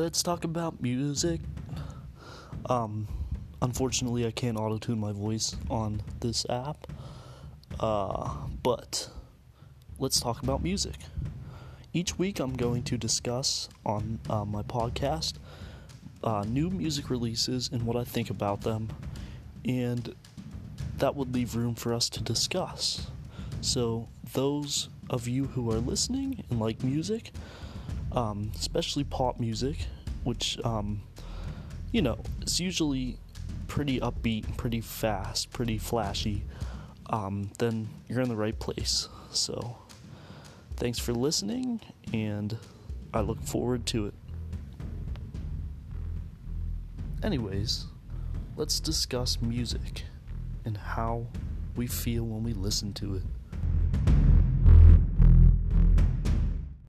let's talk about music. Um, unfortunately, I can't auto tune my voice on this app. Uh, but let's talk about music. Each week, I'm going to discuss on uh, my podcast uh, new music releases and what I think about them, and that would leave room for us to discuss. So, those of you who are listening and like music, um, especially pop music, which, um, you know, is usually pretty upbeat, pretty fast, pretty flashy, um, then you're in the right place. So, thanks for listening, and I look forward to it. Anyways, let's discuss music and how we feel when we listen to it.